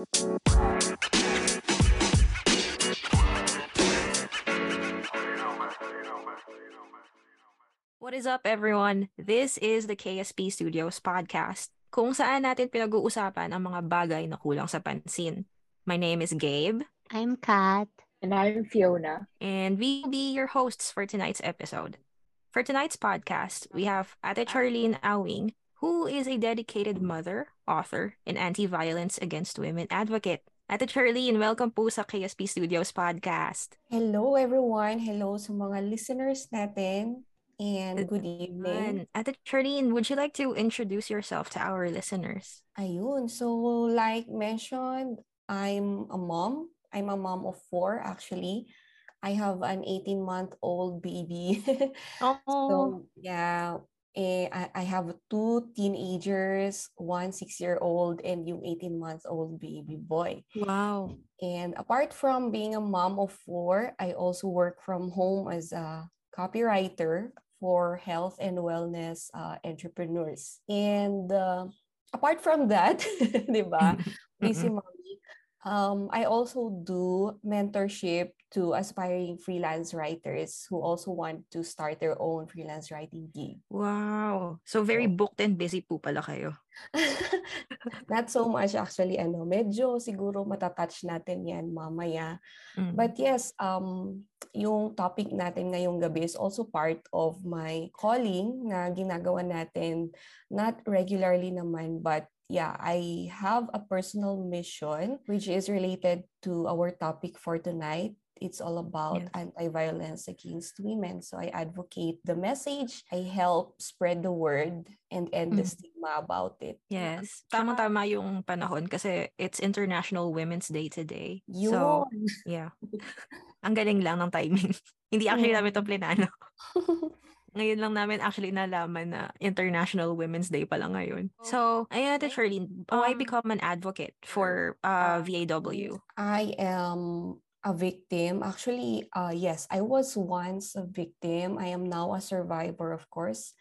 What is up, everyone? This is the KSP Studios podcast, kung saan natin pinag-uusapan ang mga bagay na kulang sa pansin. My name is Gabe. I'm Kat. And I'm Fiona. And we will be your hosts for tonight's episode. For tonight's podcast, we have Ate Charlene Awing, who is a dedicated mother, author, and anti-violence against women advocate. Ate Charlene, welcome po sa KSP Studios podcast. Hello everyone. Hello sa mga listeners natin. And good evening. Ate Charlene, would you like to introduce yourself to our listeners? Ayun. So, like mentioned, I'm a mom. I'm a mom of four, actually. I have an 18-month-old baby. oh. So, yeah. Eh, I, I have two teenagers, one six-year-old and yung 18-month-old baby boy. Wow. And apart from being a mom of four, I also work from home as a copywriter for health and wellness uh, entrepreneurs. And uh, apart from that, di ba, busy mommy, um, I also do mentorship to aspiring freelance writers who also want to start their own freelance writing gig. Wow. So very booked and busy po pala kayo. Not so much actually ano, medyo siguro matatouch natin 'yan mamaya. Mm. But yes, um yung topic natin ngayong gabi is also part of my calling na ginagawa natin not regularly naman but yeah, I have a personal mission which is related to our topic for tonight. It's all about Yes. anti-violence against women. So I advocate the message. I help spread the word and end the Mm. stigma about it. Yes. Tamang-tama yung panahon kasi it's International Women's Day today. Yun. So, yeah. Ang galing lang ng timing. Hindi actually Mm. namin ito plinano. Ngayon lang namin actually nalaman na International Women's Day pala ngayon. So, ayun Ate Charlene, why Um, become an advocate for uh, VAW? I am a victim. Actually, uh, yes, I was once a victim. I am now a survivor, of course.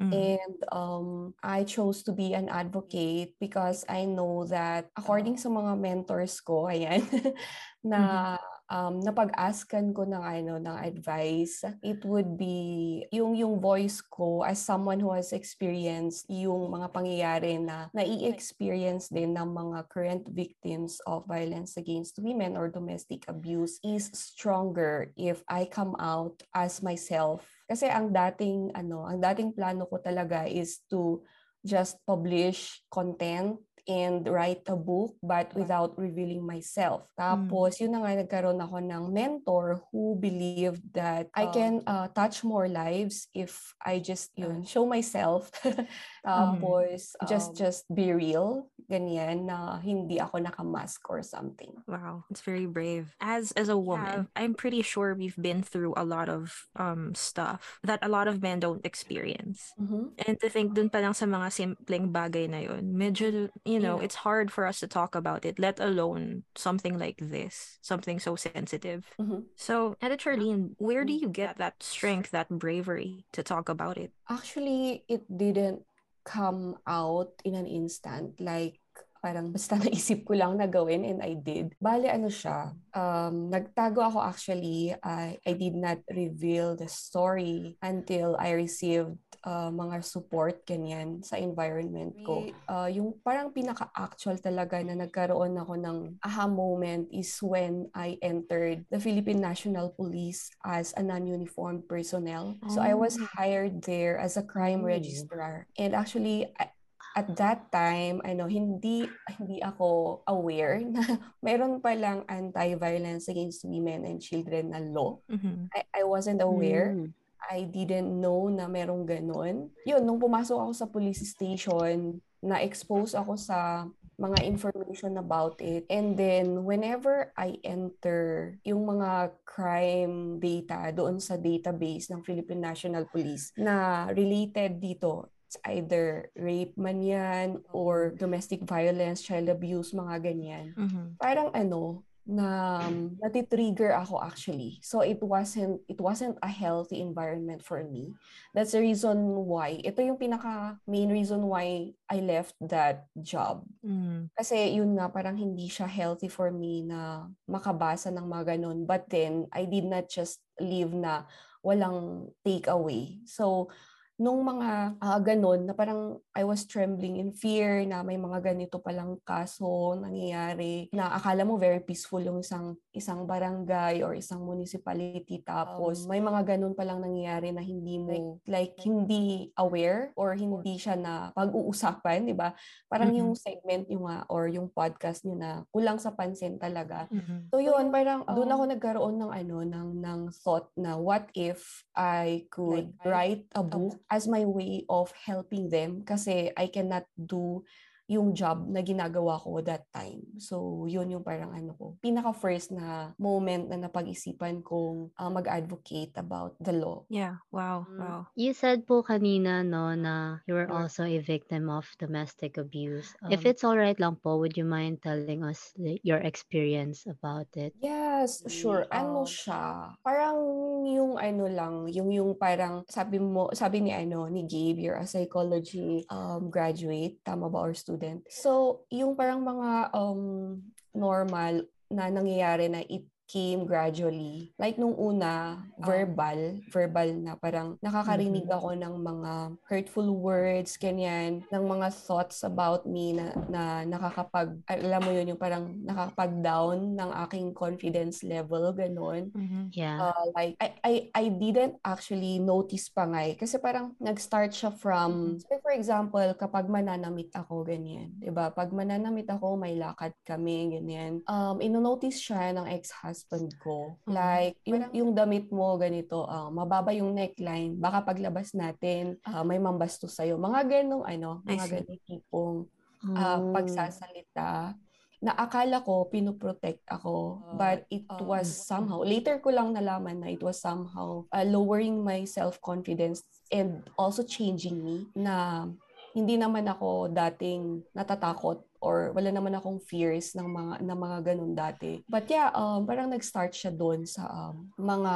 Mm. And um, I chose to be an advocate because I know that according sa mga mentors ko, ayan, na um, napag-askan ko ng, ano, ng advice, it would be yung, yung voice ko as someone who has experienced yung mga pangyayari na nai-experience din ng mga current victims of violence against women or domestic abuse is stronger if I come out as myself. Kasi ang dating ano, ang dating plano ko talaga is to just publish content and write a book but without revealing myself. Tapos yun na nga nagkaroon ako ng mentor who believed that I can uh, touch more lives if I just yun show myself. Tapos just Um, just be real, ganyan na hindi ako nakamask or something. Wow, it's very brave. As as a woman, I'm pretty sure we've been through a lot of um stuff that a lot of men don't experience. Mhm. And to think dun pa lang sa mga simpleng bagay na yun, medyo, you know, Yeah. it's hard for us to talk about it, let alone something like this, something so sensitive. Mhm. So, Ate Charlene, where do you get that strength, that bravery to talk about it? Actually, it didn't come out in an instant. Like, parang basta naisip ko lang na gawin and I did. Bale, ano siya, um, nagtago ako actually. I, I did not reveal the story until I received uh, mga support, ganyan, sa environment ko. Uh, yung parang pinaka-actual talaga na nagkaroon ako ng aha moment is when I entered the Philippine National Police as a non-uniformed personnel. So I was Oh. hired there as a crime registrar. And actually, I- at that time, ano, hindi hindi ako aware na meron palang anti-violence against women and children na law. Mhm. I, I wasn't aware. Mm. I didn't know na merong ganun. Yun, nung pumasok ako sa police station, na-expose ako sa mga information about it. And then, whenever I enter yung mga crime data doon sa database ng Philippine National Police na related dito, it's either rape man yan or domestic violence, child abuse, mga ganyan Mhm. parang ano, na um, natitrigger ako actually. So it wasn't it wasn't a healthy environment for me. That's the reason why. Ito yung pinaka main reason why I left that job. Mm. Kasi yun nga parang hindi siya healthy for me na makabasa ng mga ganun. But then I did not just leave na walang takeaway. So nung mga uh, ganun na parang I was trembling in fear na may mga ganito palang kaso nangyayari na akala mo very peaceful yung isang isang barangay or isang municipality tapos um, may mga ganun palang nangyayari na hindi mo like, like hindi aware or hindi siya na pag-uusapan, 'di ba? Parang mm-hmm. yung segment yung nga or yung podcast niyo na kulang sa pansin talaga. Mm-hmm. So yun, parang um, doon ako nagkaroon ng ano ng ng thought na what if I could like, write a book as my way of helping them kasi I cannot do yung job na ginagawa ko that time. So, yun yung parang ano ko. Pinaka first na moment na napag-isipan kong uh, mag-advocate about the law. Yeah, wow, mm. wow. You said po kanina no na you were also a victim of domestic abuse. Um, If it's all right lang po, would you mind telling us your experience about it? Yes, sure. Ano um, siya? Parang yung ano lang, yung yung parang sabi mo, sabi ni ano, ni Gabe, you're a psychology um, graduate, tama ba, or student? Student. So, yung parang mga um, normal na nangyayari na it came gradually. Like nung una, ah. verbal, verbal na parang nakakarinig mm-hmm. ako ng mga hurtful words, ganyan, ng mga thoughts about me na, na nakakapag, alam mo yun, yung parang nakakapag-down ng aking confidence level, ganun. Mm-hmm. Yeah. Uh, like, I, I, I didn't actually notice pa nga eh. Kasi parang nag-start siya from, mm-hmm. so for example, kapag mananamit ako, ganyan. ba diba? Pag mananamit ako, may lakad kami, ganyan. Um, ino-notice siya ng ex-husband husband ko. Mm. Like, yung, yung damit mo ganito, uh, mababa yung neckline, baka paglabas natin, uh, may mambastos sa'yo. Mga ganong, ano, mga ganong tipong uh, pagsasalita na akala ko pinoprotect ako but it was somehow later ko lang nalaman na it was somehow uh, lowering my self confidence and also changing me na hindi naman ako dating natatakot or wala naman akong fears ng mga ng mga ganun dati. But yeah, um parang nag-start siya doon sa um, mga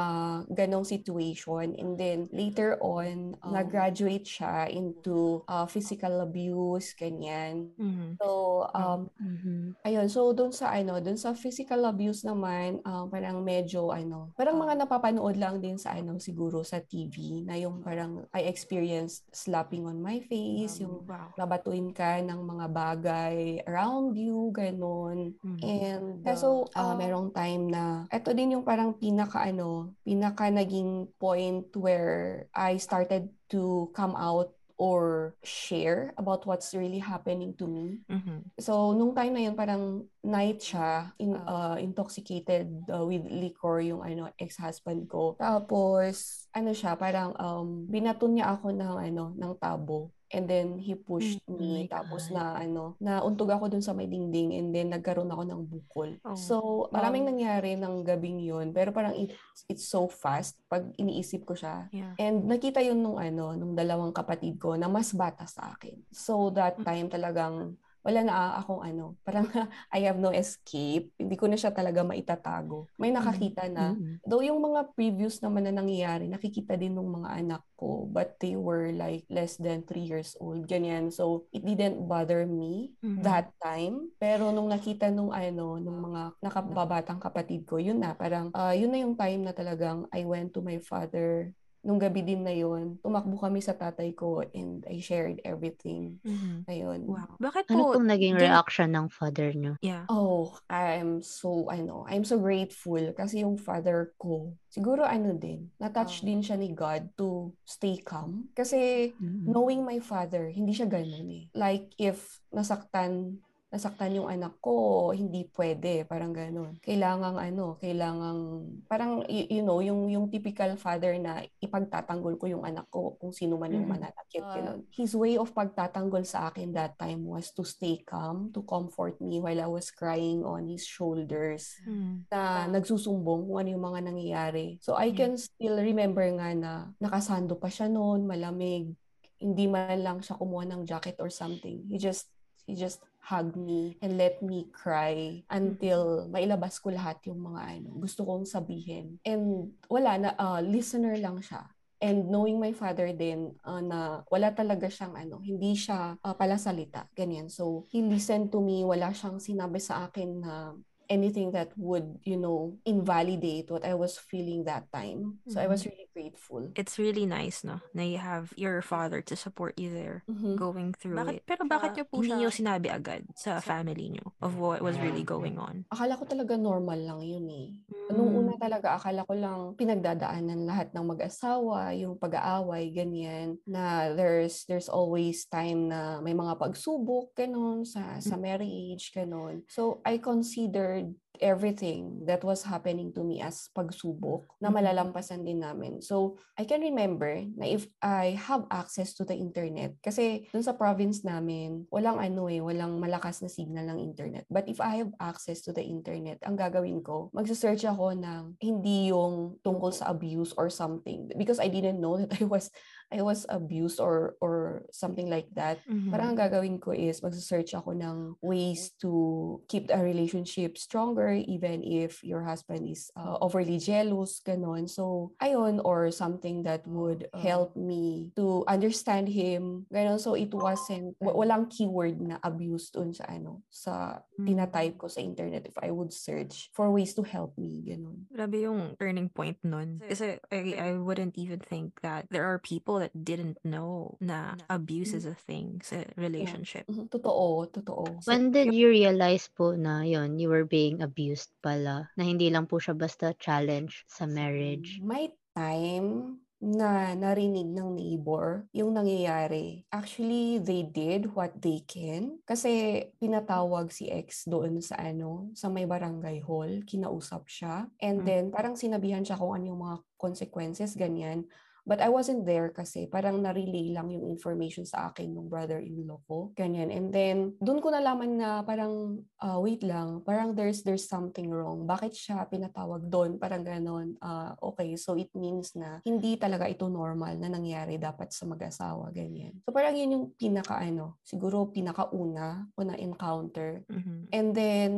ganong situation and then later on um, nag-graduate siya into uh, physical abuse ganyan. Mm-hmm. So um mm-hmm. ayun, so doon sa ano, doon sa physical abuse naman um, parang medyo ano, parang mga napapanood lang din sa ano siguro sa TV na yung parang I experienced slapping on my face, um, yung wow. babatuin ka ng mga bagay around you, ganun. Mm-hmm. And so, uh, merong time na, ito din yung parang pinaka ano, pinaka naging point where I started to come out or share about what's really happening to me. Mm-hmm. So, nung time na yun, parang night siya, in, uh, intoxicated uh, with liquor yung ano, ex-husband ko. Tapos, ano siya, parang um, binaton niya ako ng, ano, ng tabo. And then he pushed mm, me tapos na ano, na untog ako dun sa may dingding and then nagkaroon ako ng bukol. Oh. So, maraming um, nangyari ng gabing 'yon, pero parang it, it's so fast pag iniisip ko siya. Yeah. And nakita 'yun nung ano, nung dalawang kapatid ko na mas bata sa akin. So that mm. time talagang wala na akong ano, parang I have no escape. Hindi ko na siya talaga maitatago. May nakakita na. Mm-hmm. Though yung mga previous naman na nangyayari, nakikita din ng mga anak ko, but they were like less than 3 years old. Ganyan. So, it didn't bother me mm-hmm. that time. Pero nung nakita nung ano, nung mga nakababatang kapatid ko, yun na, parang uh, yun na yung time na talagang I went to my father nung gabi din na yon, tumakbo kami sa tatay ko and I shared everything. Mm-hmm. Ayun. Wow. Bakit ano po? Ano pong naging din... reaction ng father niyo? Yeah. Oh, I'm so, I know, I'm so grateful kasi yung father ko, siguro ano din, na-touch oh. din siya ni God to stay calm. Kasi mm-hmm. knowing my father, hindi siya ganun eh. Like if nasaktan nasaktan yung anak ko, hindi pwede, parang gano'n. Kailangang ano, kailangang, parang, you, you know, yung, yung typical father na ipagtatanggol ko yung anak ko kung sino man yung mm-hmm. mananakit, uh, gano'n. His way of pagtatanggol sa akin that time was to stay calm, to comfort me while I was crying on his shoulders, mm-hmm. na nagsusumbong kung ano yung mga nangyayari. So, I can still remember nga na nakasando pa siya noon, malamig, hindi man lang siya kumuha ng jacket or something. He just he just hug me and let me cry until mailabas ko lahat yung mga ano, gusto kong sabihin. And wala na, uh, listener lang siya. And knowing my father din uh, na wala talaga siyang ano, hindi siya uh, pala salita, ganyan. So, he listened to me, wala siyang sinabi sa akin na anything that would, you know, invalidate what I was feeling that time. So mm-hmm. I was mm-hmm. really grateful. It's really nice, no? Na you have your father to support you there mm-hmm. going through bakit, it. Pero bakit niyo po hindi niyo sinabi agad sa family niyo of what was really going on? Akala ko talaga normal lang yun eh. Mm. Nung una talaga, akala ko lang pinagdadaanan lahat ng mag-asawa, yung pag-aaway, ganyan, na there's there's always time na may mga pagsubok, ganun, sa, sa mm. marriage, ganun. So, I consider considered everything that was happening to me as pagsubok na mm-hmm. malalampasan din namin. So, I can remember na if I have access to the internet, kasi dun sa province namin, walang ano eh, walang malakas na signal ng internet. But if I have access to the internet, ang gagawin ko, magsa-search ako ng hindi yung tungkol sa abuse or something. Because I didn't know that I was I was abused or or something like that, mm-hmm. parang ang gagawin ko is magse-search ako ng ways to keep a relationship stronger even if your husband is uh, overly jealous, ganon. So, ayun, or something that would help me to understand him, ganon. So, it wasn't, walang keyword na abuse dun sa ano, sa mm-hmm. tinatype ko sa internet if I would search for ways to help me, ganon. Grabe yung turning point nun. Kasi I, I wouldn't even think that there are people people that didn't know na abuse mm. is a thing sa relationship. Yeah. Mm-hmm. Totoo, totoo. When did you realize po na yon you were being abused pala? Na hindi lang po siya basta challenge sa marriage? My time na narinig ng neighbor yung nangyayari. Actually, they did what they can kasi pinatawag si ex doon sa ano, sa may barangay hall, kinausap siya. And mm. then parang sinabihan siya kung ano yung mga consequences ganyan. But I wasn't there kasi parang na-relay lang yung information sa akin ng brother-in-law ko. Ganyan. And then, doon ko nalaman na parang, uh, wait lang, parang there's there's something wrong. Bakit siya pinatawag doon? Parang ganon. Uh, okay, so it means na hindi talaga ito normal na nangyari dapat sa mag-asawa. Ganyan. So parang yun yung pinaka ano, siguro pinakauna ko na encounter. Mm-hmm. And then,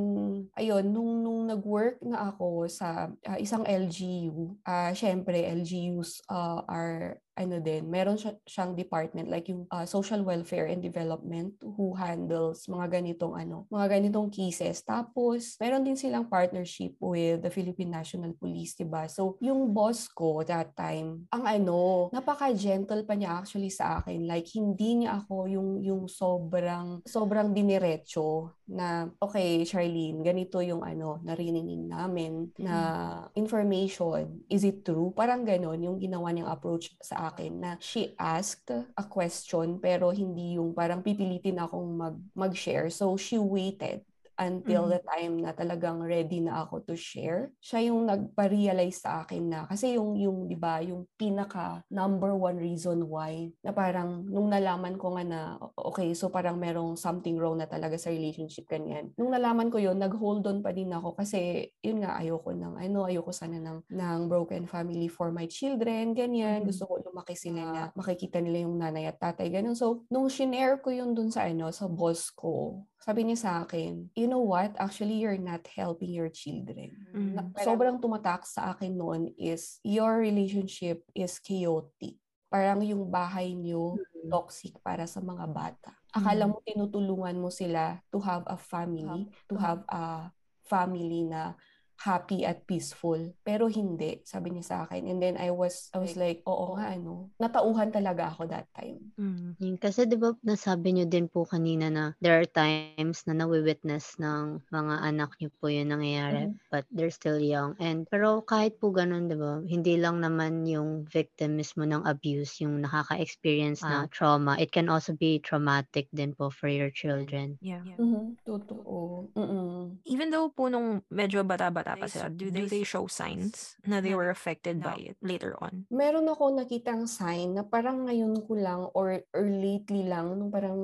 ayun, nung, nung nag-work na ako sa uh, isang LGU, uh, syempre, LGUs uh, are ano din, meron siya, siyang department like yung uh, social welfare and development who handles mga ganitong ano, mga ganitong cases. Tapos, meron din silang partnership with the Philippine National Police, 'di ba? So, yung boss ko that time, ang ano, napaka-gentle pa niya actually sa akin. Like hindi niya ako yung yung sobrang sobrang diniretso na okay, Charlene, ganito yung ano, narinig namin na mm. information. Is it true? Parang ganon yung ginawa niyang approach sa akin na she asked a question pero hindi yung parang pipilitin akong mag mag-share. So she waited until mm-hmm. the time na talagang ready na ako to share. Siya yung nagpa-realize sa akin na kasi yung yung 'di ba, yung pinaka number one reason why na parang nung nalaman ko nga na okay, so parang merong something wrong na talaga sa relationship kanyan. Nung nalaman ko yon nag-hold on pa din ako kasi yun nga ayoko nang ano, ayoko sana ng ng broken family for my children, ganyan. Mm-hmm. Gusto ko lumaki sila na makikita nila yung nanay at tatay, ganun. So, nung shinare ko yun dun sa ano, sa boss ko, sabi niya sa akin, you know what? Actually, you're not helping your children. Mm-hmm. Sobrang tumatak sa akin noon is your relationship is chaotic. Parang yung bahay niyo mm-hmm. toxic para sa mga bata. Akala mo tinutulungan mo sila to have a family, to have a family na happy at peaceful. Pero hindi, sabi niya sa akin. And then I was I was like, oo nga ano. Natauhan talaga ako that time. Mm. Kasi 'di ba nasabi niyo din po kanina na there are times na nawi-witness ng mga anak niyo po 'yung nangyayari mm-hmm. but they're still young. And pero kahit po ganun 'di ba, hindi lang naman yung victim mismo ng abuse yung nakaka-experience ah. na trauma. It can also be traumatic din po for your children. Yeah. Mm-hmm. Totoo. Mm-mm. Even though po nung medyo bata-bata bata pa sila, do they, they show signs na they were affected by it later on? Meron ako nakitang sign na parang ngayon ko lang or, or lately lang, nung parang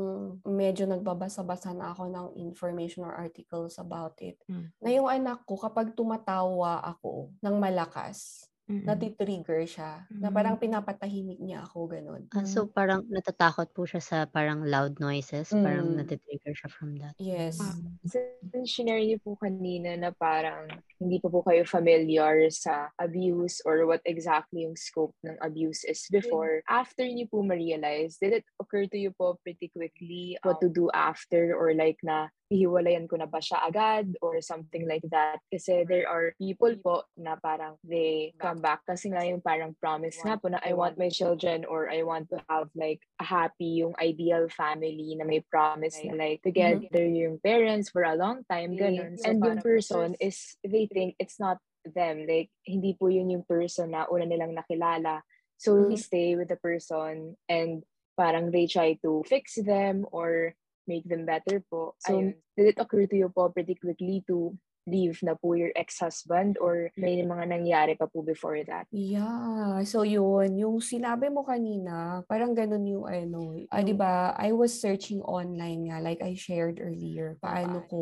medyo nagbabasa-basa na ako ng information or articles about it, hmm. na yung anak ko, kapag tumatawa ako ng malakas, Mm-mm. natitrigger siya. Na Mm. parang pinapatahimik niya ako, ganun. Ah, so parang natatakot po siya sa parang loud noises, parang Mm. natitrigger siya from that. Yes. Ah. Since shinare niyo po kanina na parang hindi pa po kayo familiar sa abuse or what exactly yung scope ng abuse is before, after niyo po ma-realize, did it occur to you po pretty quickly what to do after or like na hihiwalayan ko na ba siya agad or something like that? Kasi there are people po na parang they come back kasi nga yung parang promise nga po na I want my children or I want to have like a happy, yung ideal family na may promise na like together yung parents for a long time, ganun. So And yung person is, they think it's not them. Like, hindi po yun yung person na una nilang nakilala. So, Mhm. we stay with the person and parang they try to fix them or make them better po. So, Ayun. did it occur to you po pretty quickly to leave na po your ex-husband or may mga nangyari pa po before that? Yeah. So yun, yung sinabi mo kanina, parang ganun yung ano, ah, 'di ba? I was searching online nga like I shared earlier, paano ko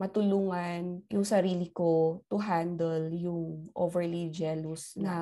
matulungan yung sarili ko to handle yung overly jealous na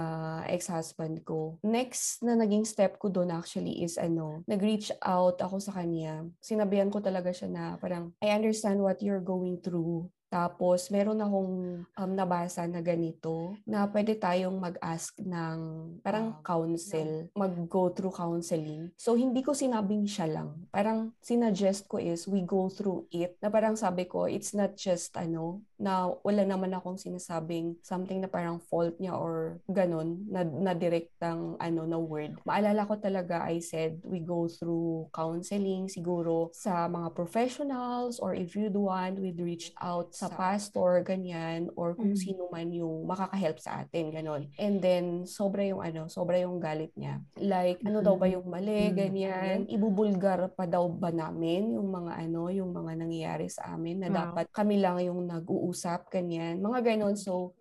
ex-husband ko. Next na naging step ko doon actually is ano, nag-reach out ako sa kanya. Sinabihan ko talaga siya na parang I understand what you're going through. Tapos, meron akong um, nabasa na ganito na pwede tayong mag-ask ng parang counsel, mag-go through counseling. So, hindi ko sinabing siya lang. Parang sinuggest ko is we go through it. Na parang sabi ko, it's not just ano, na wala naman akong sinasabing something na parang fault niya or ganun, na, na direktang ano, na word. Maalala ko talaga, I said, we go through counseling siguro sa mga professionals or if you'd want, we'd reach out sa pastor, ganyan, or kung Mm. sino man yung makaka-help sa atin, ganon. And then, sobra yung ano, sobra yung galit niya. Like, ano daw ba yung mali, Mm. ganyan. Ibubulgar pa daw ba namin yung mga ano, yung mga nangyayari sa amin na Wow. dapat kami lang yung nag-uusap, ganyan. Mga ganon. So,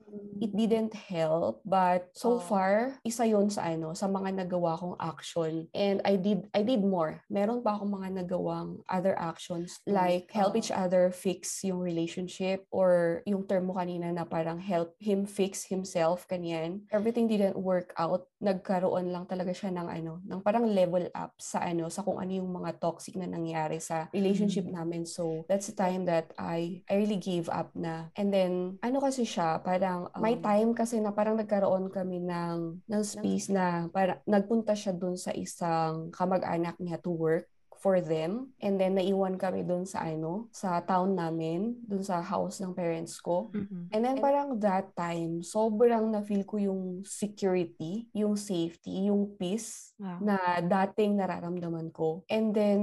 it didn't help but so far isa yon sa ano sa mga nagawa kong action. And I did I did more. Meron pa akong mga nagawang other actions like help each other fix yung relationship or yung term mo kanina na parang help him fix himself kanyan everything didn't work out. Nagkaroon lang talaga siya ng ano ng parang level up sa ano sa kung ano yung mga toxic na nangyari sa relationship namin. So that's the time that I I really gave up na. And then ano kasi siya parang may Um, time kasi na parang nagkaroon kami ng ng space na para nagpunta siya dun sa isang kamag-anak niya to work for them and then naiwan kami dun sa ano sa town namin dun sa house ng parents ko Mhm. And then parang that time, sobrang na-feel ko yung security, yung safety, yung peace Wow. na dating nararamdaman ko. And then,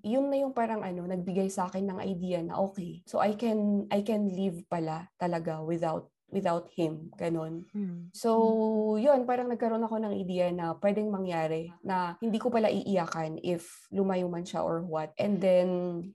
yun na yung parang ano, nagbigay sa akin ng idea na okay, so I can, I can live pala talaga without without him, ganon. Mm. So, yun, parang nagkaroon ako ng idea na pwedeng mangyari na hindi ko pala iiyakan if lumayo man siya or what. And then,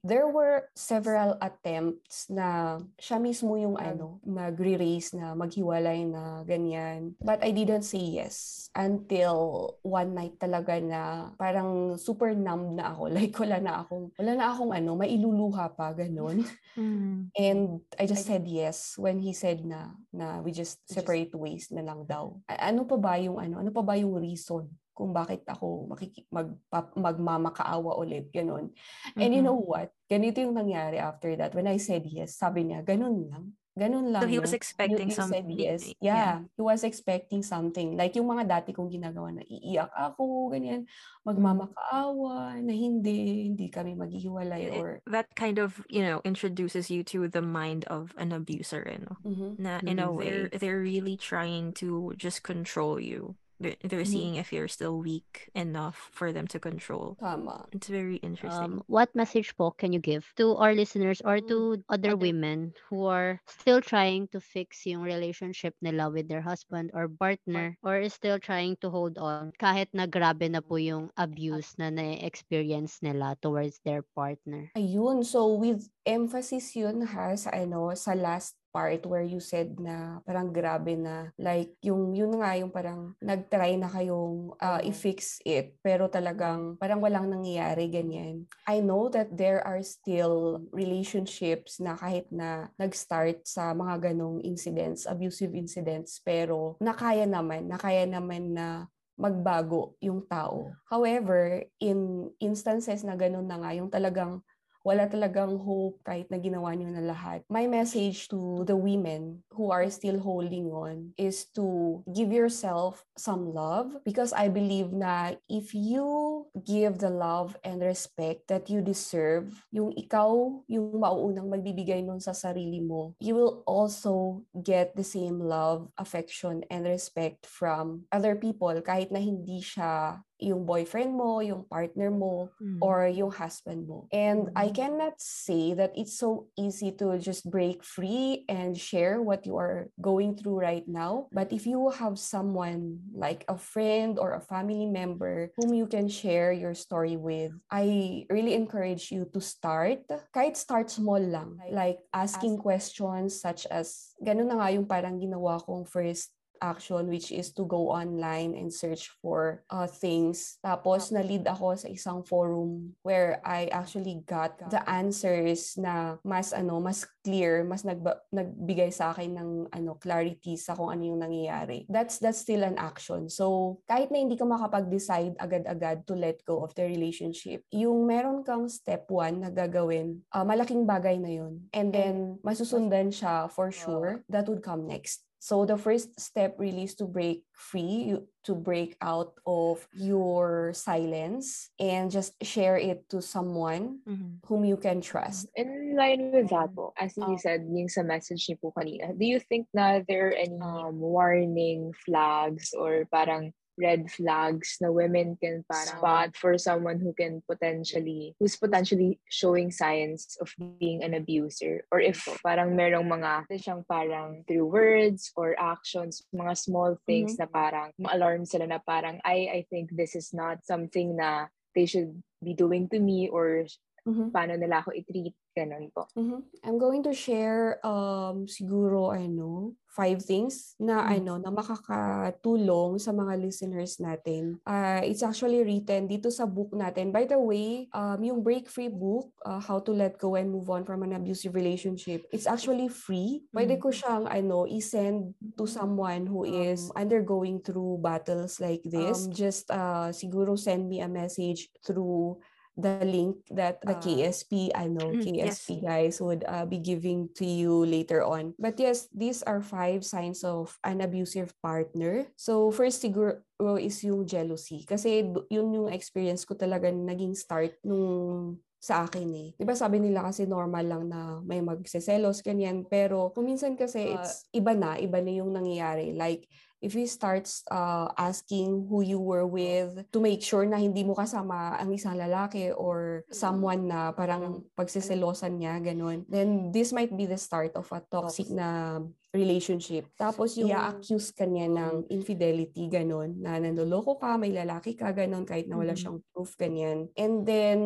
there were several attempts na siya mismo yung ano, magre-raise na maghiwalay na ganyan. But I didn't say yes until one night talaga na parang super numb na ako. Like, wala na akong, wala na akong ano, mailuluha pa, ganon. Mm. And I just said yes when he said na na we just separate ways na lang daw. A- Ano pa ba yung ano? Ano pa ba yung reason kung bakit ako makiki- mag, magmamakaawa ulit, ganun. And you Mhm. know what? Ganito yung nangyari after that. When I said yes, sabi niya, ganun lang. Ganun lang. So he was You, expecting you something. said yes. Yeah, he was expecting something. Like yung mga dati kong ginagawa na iiyak ako, ganyan, magmamakaawa, na hindi, hindi kami maghihiwalay It- or... that kind of, you know, introduces you to the mind of an abuser, ano? Mhm. Na in a Mhm. way, they're, they're really trying to just control you. They're, they're Mhm. seeing if you're still weak enough for them to control. Tama. It's very interesting. Um, what message po can you give to our listeners or to other Other- women who are still trying to fix yung relationship nila with their husband or partner or is still trying to hold on kahit na grabe na po yung abuse na na-experience nila towards their partner? Ayun, so with emphasis yun ha sa ano, sa last part where you said na parang grabe na like yung yun nga yung parang nagtry na kayong uh, i-fix it pero talagang parang walang nangyayari ganyan. I know that there are still relationships na kahit na nag-start sa mga ganong incidents, abusive incidents pero nakaya naman, nakaya naman na magbago yung tao. However, in instances na ganun na nga, yung talagang wala talagang hope kahit na ginawa niyo na lahat. My message to the women who are still holding on is to give yourself some love because I believe na if you give the love and respect that you deserve, yung ikaw yung mauunang magbibigay nun sa sarili mo, you will also get the same love, affection, and respect from other people kahit na hindi siya yung boyfriend mo, yung partner mo, mm. or yung husband mo. And mm. I cannot say that it's so easy to just break free and share what you are going through right now. But if you have someone like a friend or a family member whom you can share your story with, I really encourage you to start. Kahit start small lang. Like asking questions such as, ganun na nga yung parang ginawa kong first action which is to go online and search for uh, things. Tapos na-lead ako sa isang forum where I actually got the answers na mas ano, mas clear, mas nagba- nagbigay sa akin ng ano clarity sa kung ano yung nangyayari. That's that's still an action. So kahit na hindi ka makapag-decide agad-agad to let go of the relationship, yung meron kang step one na gagawin, uh, malaking bagay na yun. And then masusundan siya for sure. That would come next. So the first step really is to break free, to break out of your silence and just share it to someone mm-hmm. whom you can trust. In line with that po, as you uh, said, yung sa message niyo po kanina, do you think na there are any um, warning flags or parang red flags na women can parang spot for someone who can potentially, who's potentially showing signs of being an abuser. Or if parang merong mga, siyang parang through words or actions, mga small things mm-hmm. na parang ma-alarm sila na parang, I, I think this is not something na they should be doing to me or mm-hmm. paano nila ako i-treat Ganun po. Mm-hmm. I'm going to share um siguro ano, five things na mm-hmm. ano na makakatulong sa mga listeners natin. Uh, it's actually written dito sa book natin. By the way, um yung Break Free book, uh, How to Let Go and Move On from an Abusive Relationship, it's actually free. Pwede mm-hmm. ko siyang ano i-send to someone who is um, undergoing through battles like this. Um, just uh siguro send me a message through the link that the uh, KSP, I know, KSP yes. guys would uh, be giving to you later on. But yes, these are five signs of an abusive partner. So first siguro is yung jealousy. Kasi yun yung experience ko talaga naging start nung sa akin eh. 'Di ba sabi nila kasi normal lang na may magseselos ganyan, pero kuminsan kasi uh, it's iba na, iba na yung nangyayari. Like if he starts uh, asking who you were with to make sure na hindi mo kasama ang isang lalaki or someone na parang pagsiselosan niya, ganun, then this might be the start of a toxic. na relationship. Tapos yung yeah. accuse ka niya ng infidelity, ganun, na nandoloko ka, may lalaki ka, ganun, kahit na wala siyang proof, ganyan. And then,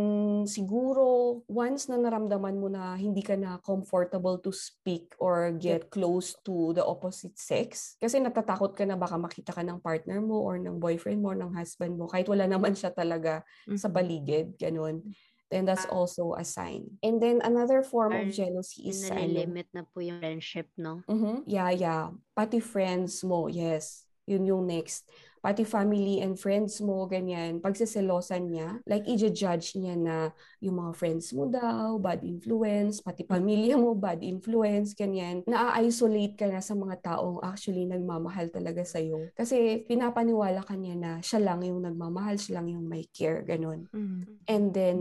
siguro, once na naramdaman mo na hindi ka na comfortable to speak or get close to the opposite sex, kasi natatakot ka na baka makita ka ng partner mo or ng boyfriend mo or ng husband mo, kahit wala naman siya talaga sa paligid, ganun then that's ah. also a sign. And then another form of jealousy is limit na po yung friendship, no? Mm-hmm. Yeah, yeah. Pati friends mo, yes. Yun yung next pati family and friends mo, ganyan, pagsiselosan niya, like i-judge niya na yung mga friends mo daw, bad influence, pati pamilya mo, bad influence, ganyan, na-isolate ka na sa mga taong actually nagmamahal talaga sa'yo. Kasi pinapaniwala ka niya na siya lang yung nagmamahal, siya lang yung may care, ganun. Mm-hmm. And then,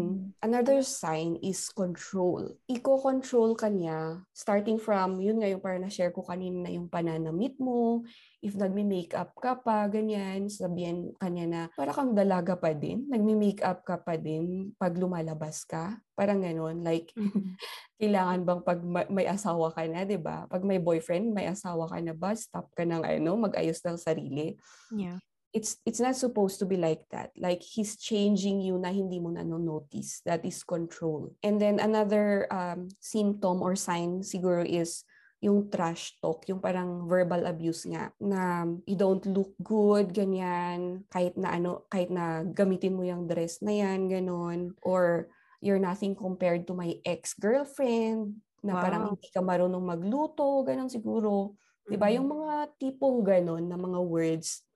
another sign is control. Iko-control ka niya, starting from, yun nga yung parang na-share ko kanina na yung pananamit mo, if nagme-makeup ka pa, ganyan, sabihin kanya na, para kang dalaga pa din, nagme-makeup ka pa din pag lumalabas ka. Parang ganun, like, mm-hmm. kailangan bang pag may asawa ka na, di ba? Pag may boyfriend, may asawa ka na ba? Stop ka ng ano, mag-ayos ng sarili. Yeah. it's it's not supposed to be like that. Like he's changing you na hindi mo na notice. That is control. And then another um, symptom or sign siguro is yung trash talk, yung parang verbal abuse nga na you don't look good, ganyan, kahit na ano, kahit na gamitin mo yung dress na yan, ganon, or you're nothing compared to my ex-girlfriend, na wow. parang hindi ka marunong magluto, ganon siguro. 'Di ba? Yung mga tipong ganon na mga words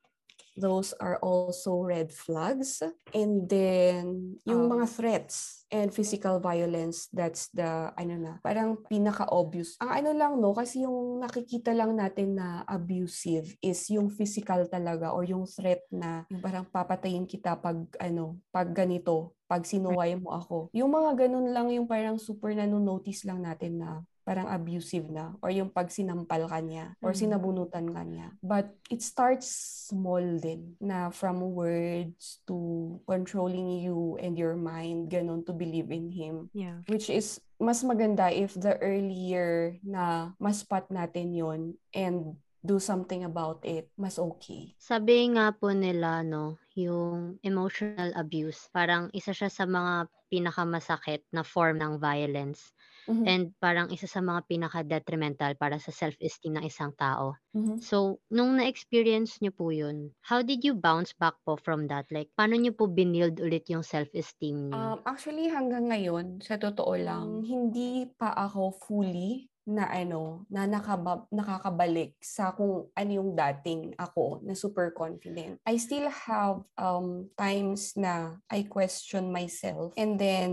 those are also red flags. And then, yung oh. mga threats and physical violence, that's the, ano na, parang pinaka-obvious. Ang ano lang, no, kasi yung nakikita lang natin na abusive is yung physical talaga or yung threat na yung parang papatayin kita pag, ano, pag ganito, pag sinuway mo ako. Yung mga ganun lang yung parang super nanonotice lang natin na parang abusive na or yung pag sinampal ka niya or mm. sinabunutan ka niya. But it starts small din na from words to controlling you and your mind, ganun, to believe in him. Yeah. Which is mas maganda if the earlier na maspat natin yon and do something about it, mas okay. Sabi nga po nila, no, yung emotional abuse, parang isa siya sa mga pinakamasakit na form ng violence Mhm. And parang isa sa mga pinaka-detrimental para sa self-esteem ng isang tao. Mhm. So, nung na-experience niyo po yun, how did you bounce back po from that? Like, paano niyo po binild ulit yung self-esteem niyo? Um, actually, hanggang ngayon, sa totoo lang, hindi pa ako fully na ano, na nakaba, nakakabalik sa kung ano yung dating ako na super confident. I still have um, times na I question myself and then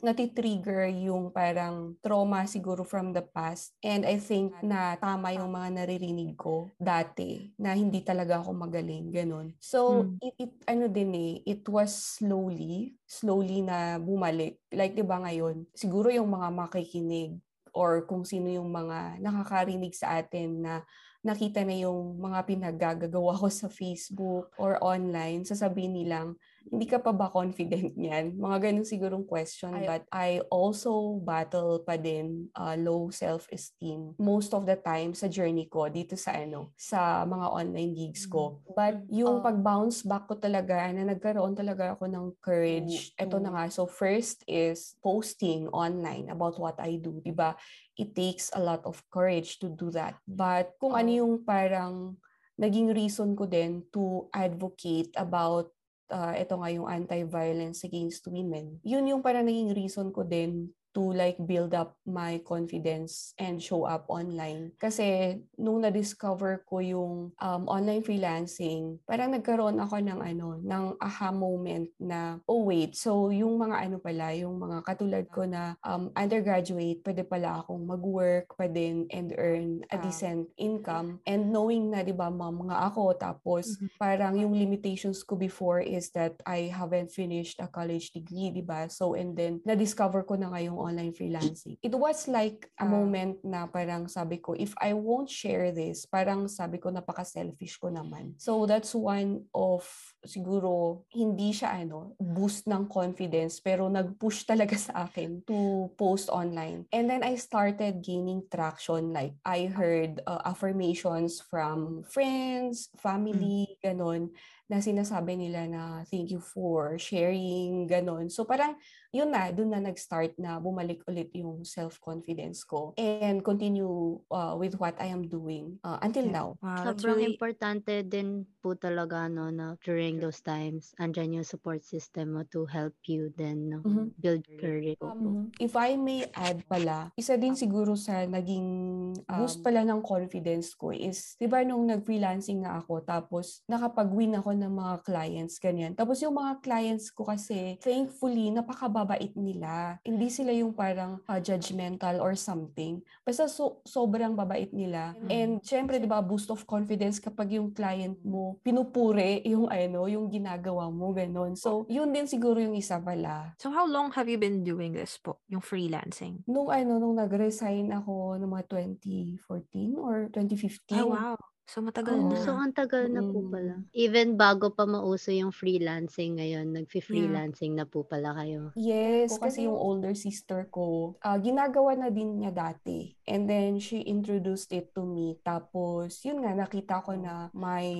natitrigger yung parang trauma siguro from the past and I think na tama yung mga naririnig ko dati na hindi talaga ako magaling, ganun. So, hmm. it, it ano din eh, it was slowly, slowly na bumalik. Like, di ba ngayon, siguro yung mga makikinig or kung sino yung mga nakakarinig sa atin na nakita na yung mga pinaggagawa ko sa Facebook or online, sasabihin nilang, hindi ka pa ba confident niyan? Mga ganun sigurong question. I, but I also battle pa din uh, low self-esteem most of the time sa journey ko dito sa ano, sa mga online gigs ko. Mm. But yung uh, pag-bounce back ko talaga na nagkaroon talaga ako ng courage. Mm, Ito na nga. So first is posting online about what I do, 'di ba? It takes a lot of courage to do that. But kung ano yung parang naging reason ko din to advocate about uh, ito nga yung anti-violence against women. Yun yung parang naging reason ko din to like build up my confidence and show up online. Kasi nung na-discover ko yung um, online freelancing, parang nagkaroon ako ng ano, ng aha moment na, oh wait, so yung mga ano pala, yung mga katulad ko na um, undergraduate, pwede pala akong mag-work pa din and earn a ah. decent income. And knowing na, di ba, mga ako, tapos mm-hmm. parang yung limitations ko before is that I haven't finished a college degree, di ba? So, and then, na-discover ko na ngayong online freelancing. It was like a ah. moment na parang sabi ko, if I won't share this, parang sabi ko, napaka-selfish ko naman. So that's one of, siguro, hindi siya ano, boost ng confidence, pero nag-push talaga sa akin to post online. And then I started gaining traction. Like, I heard uh, affirmations from friends, family, mm. ganon na sinasabi nila na thank you for sharing, ganon. So parang yun na, dun na nag-start na bumalik ulit yung self-confidence ko and continue uh, with what I am doing uh, until now. Wow, Sobrang really... importante din po talaga no, na during those times, andyan yung support system mo to help you then no, mm-hmm. build courage. Um, if I may add pala, isa din siguro sa naging um, boost pala ng confidence ko is, di ba nung nag-freelancing nga ako, tapos nakapag-win ako ng mga clients, ganyan. Tapos yung mga clients ko kasi, thankfully, napakababait nila. Hindi sila yung parang uh, judgmental or something. Basta so, sobrang babait nila. Mm-hmm. And syempre, di ba, boost of confidence kapag yung client mo, pinupuri yung ano, yung ginagawa mo, ganon. So, yun din siguro yung isa pala. So, how long have you been doing this po, yung freelancing? Nung ano, nung nag-resign ako ng mga 2014 or 2015. Oh, wow. So matagal Oo. na. So, ang tagal na po Mm. pala. Even bago pa mauso yung freelancing ngayon, nagfi-freelancing na po pala kayo. Yes, kasi- yung older sister ko, ah, ginagawa na din niya dati. And then, she introduced it to me. Tapos, yun nga, nakita ko na may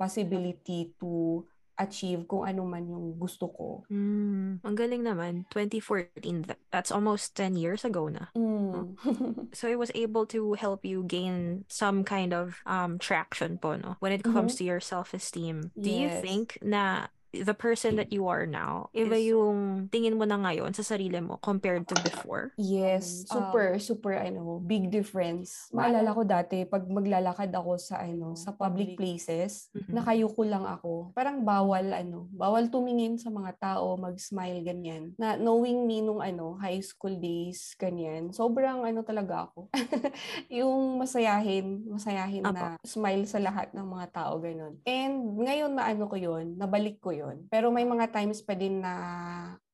possibility to achieve kung ano man yung gusto ko. Mm, ang galing naman. 2014, tha- that's almost 10 years ago na. Mm. So it was able to help you gain some kind of um traction po, no? When it comes to your self-esteem. Do you Yes. think na the person that you are now, iba Is- yung tingin mo na ngayon sa sarili mo compared to before? Yes, Um, super, super, ano, big difference. Maalala ko dati, pag maglalakad ako sa, ano, sa public places, Mhm. nakayuko lang ako. Parang bawal, ano, bawal tumingin sa mga tao, mag-smile, ganyan. Na knowing me nung, ano, high school days, ganyan, sobrang, ano talaga ako. yung masayahin, masayahin Apo. na smile sa lahat ng mga tao, ganun. And ngayon na ano ko yun, nabalik ko yun. Pero may mga times pa din na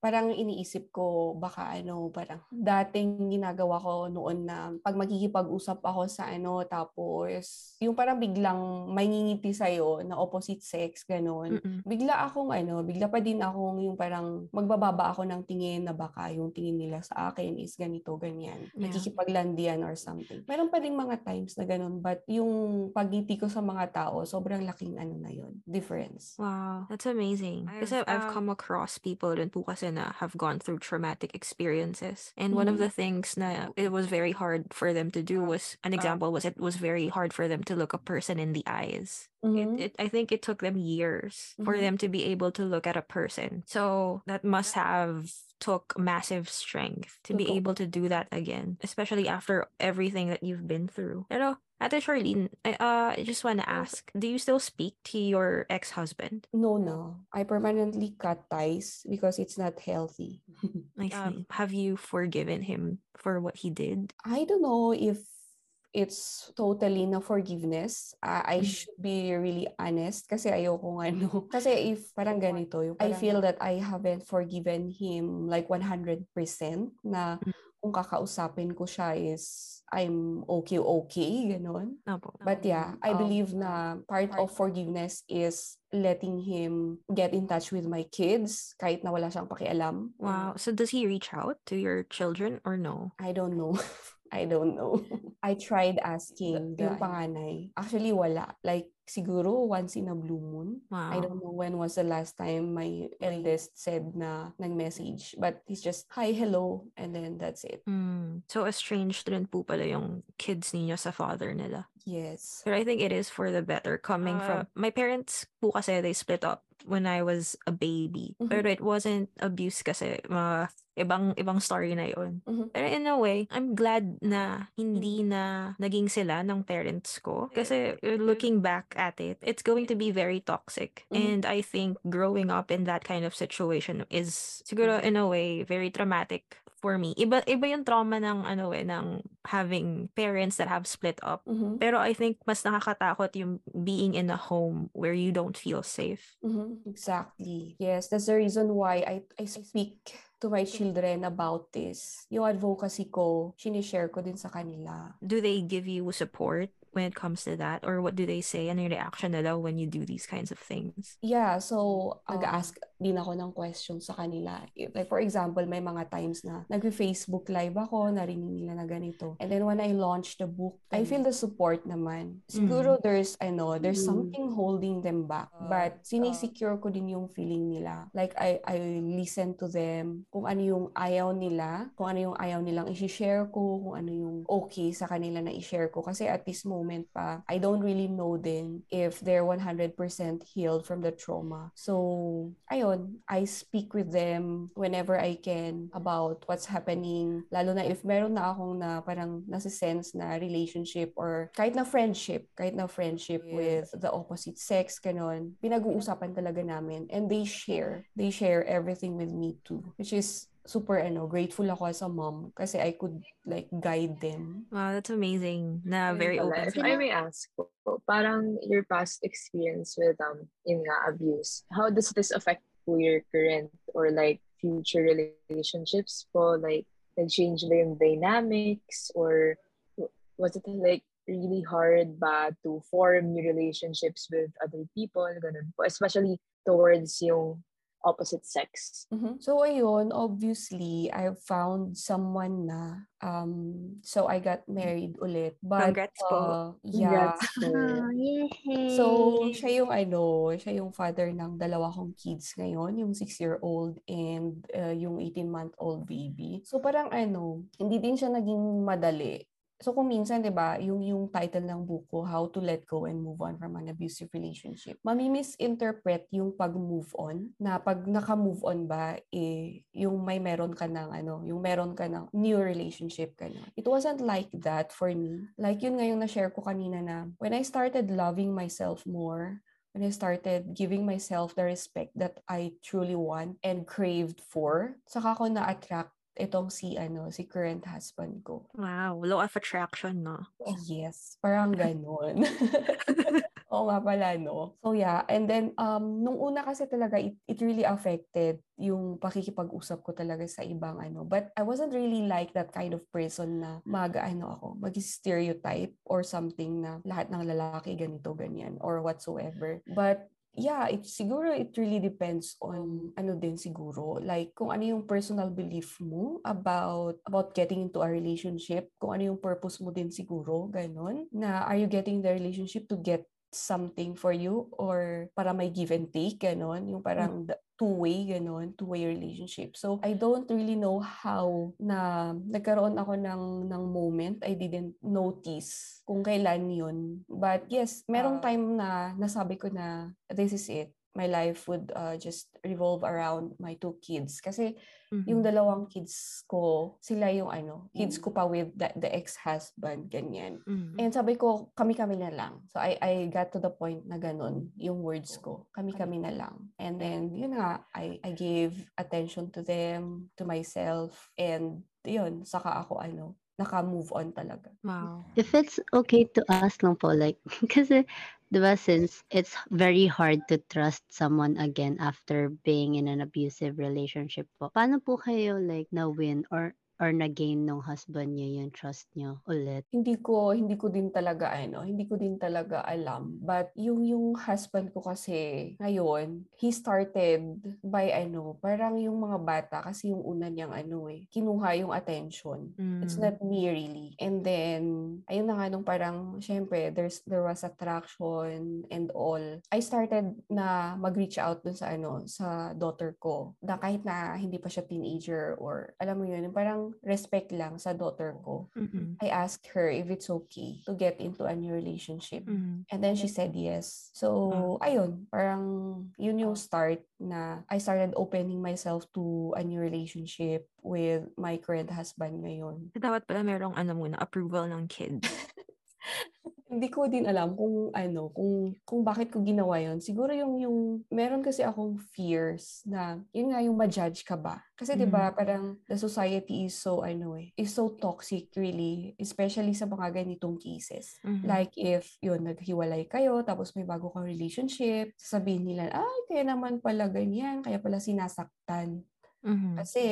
parang iniisip ko baka ano, parang dating ginagawa ko noon na pag magkikipag-usap ako sa ano, tapos yung parang biglang may ngingiti sa'yo na opposite sex, ganun. Mm-mm. Bigla akong ano, bigla pa din akong yung parang magbababa ako ng tingin na baka yung tingin nila sa akin is ganito, ganyan. Yeah. Nakikipaglandian or something. Meron pa rin mga times na ganun, but yung pagngiti ko sa mga tao, sobrang laking ano na yun, difference. Wow, that's amazing. Kasi I've, I've um, come across people rin po kasi na have gone through traumatic experiences. And one of Mhm. the things na it was very hard for them to do was, an example was it was very hard for them to look a person in the eyes. Mhm. It, it, I think it took them years for Mhm. them to be able to look at a person. So that must have took massive strength to be able to do that again, especially after everything that you've been through. Pero Ate Charlene, I, uh, I just want to ask, do you still speak to your ex-husband? No, no. I permanently cut ties because it's not healthy. I Um. Have you forgiven him for what he did? I don't know if it's totally na forgiveness. Ah, I Mhm. should be really honest kasi ayoko nga no. Kasi if parang ganito, yung I feel that I haven't forgiven him like 100% na Mm. Kung kakausapin ko siya is I'm okay, okay, ganon. Opo. But yeah, I believe na part of forgiveness is letting him get in touch with my kids kahit na wala siyang pakialam. Wow. So does he reach out to your children or no? I don't know. I don't know. I tried asking The- yung panganay. Actually, wala. Like, siguro once in a blue moon. Wow. I don't know when was the last time my eldest said na nag-message. But he's just, hi, hello, and then that's it. Hmm. So estranged rin po pala yung kids ninyo sa father nila. Yes. But I think it is for the better coming from my parents po kasi they split up when I was a baby. Mhm. Pero it wasn't abuse kasi mga ibang ibang story na yon. Mhm. Pero in a way, I'm glad na hindi na naging sila ng parents ko. Kasi uh, looking back at it, it's going to be very toxic. Mhm. And I think growing up in that kind of situation is siguro in a way very traumatic for me. Iba iba yung trauma ng ano eh ng having parents that have split up. Mhm. Pero I think mas nakakatakot yung being in a home where you don't feel safe. Mhm. Exactly. Yes, that's the reason why I, I speak to my children about this. Yung advocacy ko, sinishare ko din sa kanila. Do they give you support when it comes to that? Or what do they say? Ano yung reaction nila when you do these kinds of things? Yeah, so Um, nag-ask din ako ng questions sa kanila. Like for example, may mga times na nag-Facebook live ako, narinig nila na ganito. And then when I launched the book, I feel the support naman. Siguro there's, ano, there's Mm. something holding them back. But sinisecure ko din yung feeling nila. Like I, I listen to them, kung ano yung ayaw nila, kung ano yung ayaw nilang i-share ko, kung ano yung okay sa kanila na i-share ko. Kasi at this moment pa, I don't really know din if they're 100% healed from the trauma. So, ayun, I speak with them whenever I can about what's happening. Lalo na if meron na akong na parang nasa-sense na relationship or kahit na friendship, kahit na friendship with the opposite sex, ganon, pinag-uusapan talaga namin. And they share. They share everything with me too. Which is super ano, grateful ako as a mom kasi I could like guide them. Wow, that's amazing. Na very open. If I may ask po, parang your past experience with um in nga abuse, how does this affect po current or like future relationships po? Like, nag-change ba yung dynamics or was it like really hard ba to form new relationships with other people, ganun po. Especially towards yung opposite sex. Mhm. So ayun, obviously, I found someone na um so I got married ulit. But Congrats po. uh, yeah. Congrats po. Yay! So, siya yung ano, siya yung father ng dalawa kong kids ngayon, yung 6-year-old and uh, yung 18-month-old baby. So, parang ano, hindi din siya naging madali. So, kung minsan, di ba, yung, yung title ng buko, How to Let Go and Move On from an Abusive Relationship, mami-misinterpret yung pag-move on, na pag naka-move on ba, eh, yung may meron ka ng, ano, yung meron ka ng new relationship ka na. It wasn't like that for me. Like, yun nga yung na-share ko kanina na, when I started loving myself more, when I started giving myself the respect that I truly want and craved for, saka ko na-attract itong si ano si current husband ko. Wow, law of attraction, no? Yes, parang ganun. Oo nga pala, no? So yeah, and then um, nung una kasi talaga, it, it really affected yung pakikipag-usap ko talaga sa ibang ano. But I wasn't really like that kind of person na mag, ano ako, mag-stereotype or something na lahat ng lalaki ganito, ganyan, or whatsoever. But yeah, it siguro it really depends on ano din siguro. Like kung ano yung personal belief mo about about getting into a relationship, kung ano yung purpose mo din siguro, ganun. Na are you getting the relationship to get something for you or para may give and take, ganon. Yung parang the- two-way, ganon, two-way relationship. So, I don't really know how na nagkaroon ako ng, ng moment. I didn't notice kung kailan yun. But yes, merong Ah. time na nasabi ko na this is it. My life would uh, just revolve around my two kids. Kasi yung Mhm. dalawang kids ko, sila yung ano, kids ko pa with the, the ex-husband, ganyan. Mhm. And sabi ko, kami-kami na lang. So I I got to the point na ganun yung words ko. Kami-kami na lang. And then, yun nga, I, I gave attention to them, to myself, and yun, saka ako ano, naka-move on talaga. Wow. If it's okay to ask lang po, like, kasi, di ba, since it's very hard to trust someone again after being in an abusive relationship po, paano po kayo, like, na-win or or na-gain ng husband niyo yung trust niyo ulit? hindi ko hindi ko din talaga ano, hindi ko din talaga alam. But yung yung husband ko kasi ngayon, he started by ano, parang yung mga bata kasi yung una niyang ano eh, kinuha yung attention. It's Mm. not me really. And then ayun na nga nung parang syempre there's there was attraction and all. I started na mag-reach out dun sa ano, sa daughter ko. Na kahit na hindi pa siya teenager or alam mo yun, yung respect lang sa daughter ko. Mhm. I asked her if it's okay to get into a new relationship. Mhm. And then she said yes. So, ayun, parang yun yung start na I started opening myself to a new relationship with my current husband ngayon. Dapat pala merong ano muna, approval ng kids. Hindi ko din alam kung ano, kung kung bakit ko ginawa yon. Siguro yung yung meron kasi akong fears na yun nga yung ma-judge ka ba. Kasi 'di ba parang the society is so ano eh, is so toxic really, especially sa mga ganitong cases. Mhm. Like if yun naghiwalay kayo tapos may bago kang relationship, sasabihin nila, ay kaya naman pala ganyan, kaya pala sinasaktan. Mhm. Kasi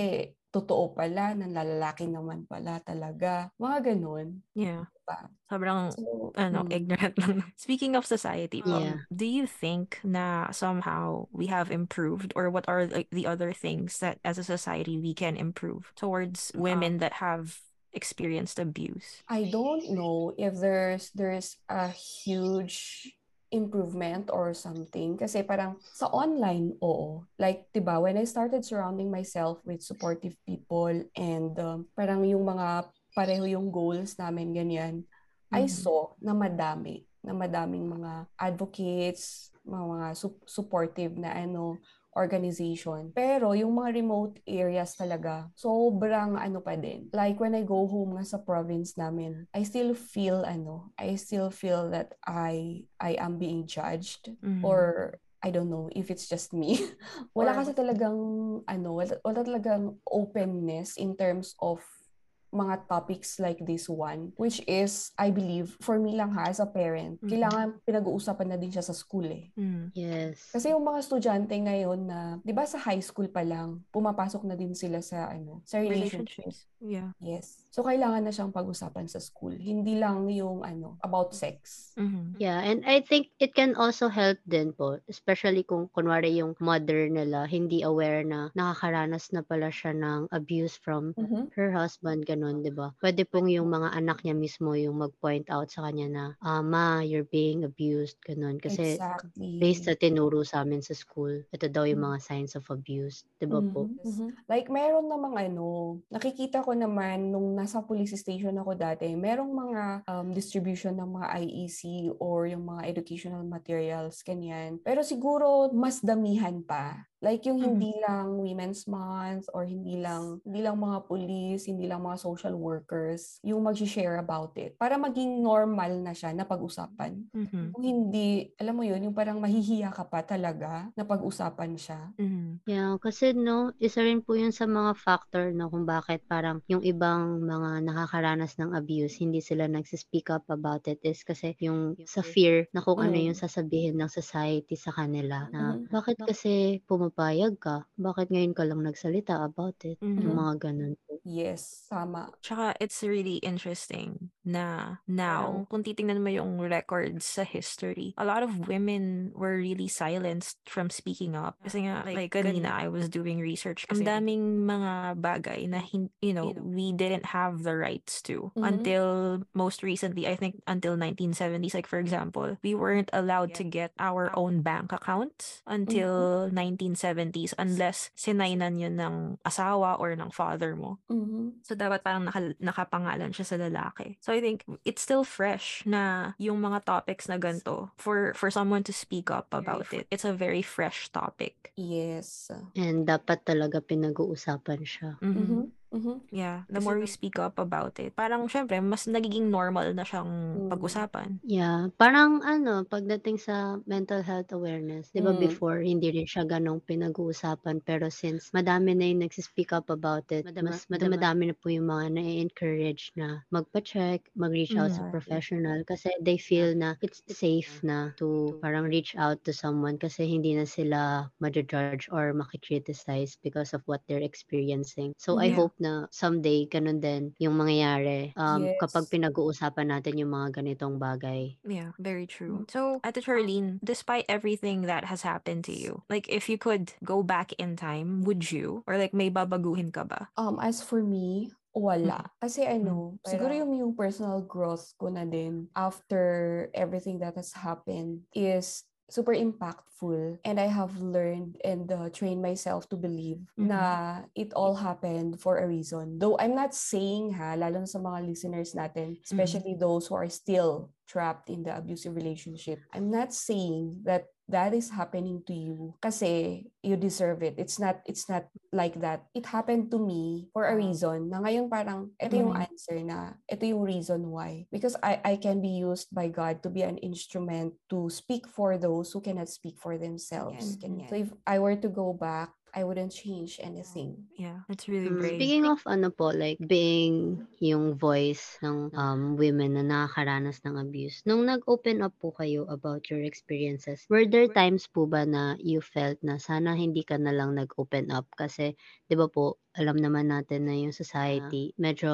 totoo pala, nanlalaki naman pala talaga. Mga ganun. Yeah. Diba? Sobrang So, ano, mm. ignorant lang. Speaking of society, um, Yeah. do you think na somehow we have improved or what are the other things that as a society we can improve towards women that have experienced abuse? I don't know if there's there's a huge improvement or something kasi parang sa online oo like 'di ba when I started surrounding myself with supportive people and um, parang yung mga pareho yung goals namin ganyan I Mhm. saw na madami na madaming mga advocates mga, mga sup- supportive na ano organization. Pero yung mga remote areas talaga, sobrang ano pa din. Like when I go home nga sa province namin, I still feel ano, I still feel that I I am being judged Mhm. or I don't know if it's just me. wala kasi talagang ano, wala, wala talagang openness in terms of mga topics like this one, which is, I believe, for me lang ha, as a parent, Mhm. kailangan pinag-uusapan na din siya sa school eh. Mm. Yes. Kasi yung mga estudyante ngayon na, 'di ba sa high school pa lang, pumapasok na din sila sa ano, sa relationship. Relationships. Yeah. Yes. So kailangan na siyang pag-usapan sa school. Hindi lang yung ano, about sex. Mhm. Yeah, and I think it can also help din po, especially kung kunwari yung mother nila hindi aware na nakakaranas na pala siya ng abuse from Mhm. her husband, ganun, di ba? Pwede pong yung mga anak niya mismo yung mag-point out sa kanya na, ah, ma, you're being abused, ganun. Kasi exactly. based sa tinuro sa amin sa school, ito daw yung mga signs of abuse, di ba po? Mhm, mhm. Like, meron namang ano, nakikita ko naman nung nasa police station ako dati, merong mga um, distribution ng mga IEC or yung mga educational materials, ganyan. Pero siguro, mas damihan pa. Like yung Mhm. hindi lang Women's Month or hindi lang hindi lang mga police, hindi lang mga social workers yung mag-share about it para maging normal na siya na pag-usapan. Mhm. Kung hindi, alam mo yun, yung parang mahihiya ka pa talaga na pag-usapan siya. Mhm. Yeah, kasi no, isa rin po yun sa mga factor no kung bakit parang yung ibang mga nakakaranas ng abuse, hindi sila nagsispeak up about it is kasi yung sa fear na kung ano Mm. yung sasabihin ng society sa kanila na Mhm. bakit kasi pumapayag ka? Bakit ngayon ka lang nagsalita about it? Yung Mhm. mga ganun. Yes, tama. Tsaka it's really interesting na now, kung titingnan mo yung records sa history, a lot of women were really silenced from speaking up. Kasi nga, like, kanina I was doing research kasi ang daming mga bagay na, you know, we didn't have the rights to Mhm. until most recently, I think until 1970s. Like, for example, we weren't allowed to get our own bank account until 1970s unless sinainan yun ng asawa or ng father mo. Mhm. So, dapat parang naka, nakapangalan siya sa lalaki. So, I think it's still fresh na yung mga topics na ganito for, for someone to speak up about it. It's a very fresh topic. Yes. And dapat talaga pinag-uusapan siya. Mhm. Mhm. Mhm. Yeah, the Kasi more we speak up about it, parang syempre, mas nagiging normal na siyang Mm. pag-usapan. Yeah, parang ano, pagdating sa mental health awareness, 'di ba Mm. before hindi rin siya ganong pinag-uusapan pero since madami na yung nagsispeak up about it, mas madami, madami na po yung mga na-encourage na magpa-check, mag-reach out sa Exactly. professional kasi they feel na it's safe na to parang reach out to someone kasi hindi na sila ma-judge or makikriticize because of what they're experiencing. So I Yeah. hope na someday ganun din yung mangyayari um, Yes. kapag pinag-uusapan natin yung mga ganitong bagay. Yeah, very true. Mm. So, Ate Charlene, despite everything that has happened to you, like if you could go back in time, would you? Or like may babaguhin ka ba? Um, as for me, wala. Kasi ano, Mm. siguro yung, yung personal growth ko na din after everything that has happened is super impactful and I have learned and uh, trained myself to believe Mhm. na it all happened for a reason. Though I'm not saying ha, lalo na sa mga listeners natin, especially those who are still trapped in the abusive relationship, I'm not saying that that is happening to you kasi you deserve it. It's not it's not like that. It happened to me for a reason. Na ngayon parang ito yung Mhm. answer na ito yung reason why. Because I I can be used by God to be an instrument to speak for those who cannot speak for themselves. Ganyan. So if I were to go back, I wouldn't change anything. Yeah, that's really Mm, brave. Speaking of ano po, like being yung voice ng um, women na nakakaranas ng abuse, nung nag-open up po kayo about your experiences, were there times po ba na you felt na sana hindi ka na lang nag-open up? Kasi, di ba po, alam naman natin na yung society, medyo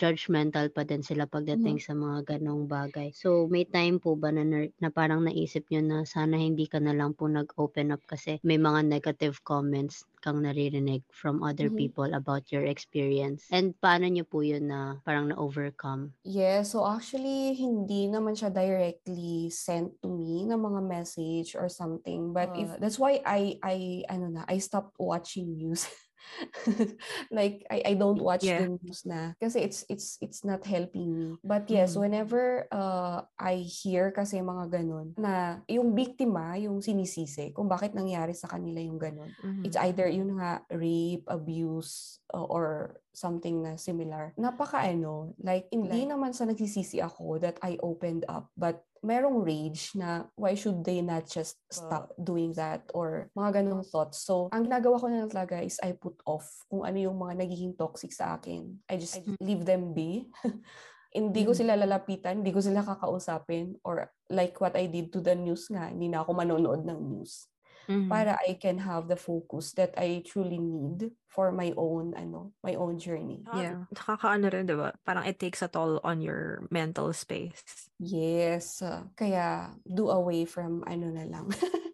judgmental pa din sila pagdating sa mga ganong bagay. So, may time po ba na, na, parang naisip nyo na sana hindi ka na lang po nag-open up kasi may mga negative comments kang naririnig from other Mhm. people about your experience? And paano nyo po yun na parang na-overcome? Yeah, so actually hindi naman siya directly sent to me na mga message or something. But if Uh, that's why I I ano na, I stopped watching news. like I I don't watch Yeah. the news na kasi it's it's it's not helping me. But yes, Mhm. whenever uh I hear kasi mga ganun na yung biktima, yung sinisisi kung bakit nangyari sa kanila yung ganun. Mhm. It's either yun nga, rape, abuse, uh, or something na similar. Napaka ano, like hindi naman sa nagsisisi ako that I opened up, but merong rage na why should they not just stop doing that or mga ganong thoughts. So, ang ginagawa ko na lang talaga is I put off kung ano yung mga nagiging toxic sa akin. I just leave them be. hindi ko Mhm. sila lalapitan, hindi ko sila kakausapin or like what I did to the news nga, hindi na ako manonood ng news Mhm. para I can have the focus that I truly need for my own ano, my own journey. Yeah. Nakakaano rin, di ba? Parang it takes a toll on your mental space. Yes, uh, kaya do away from ano na lang.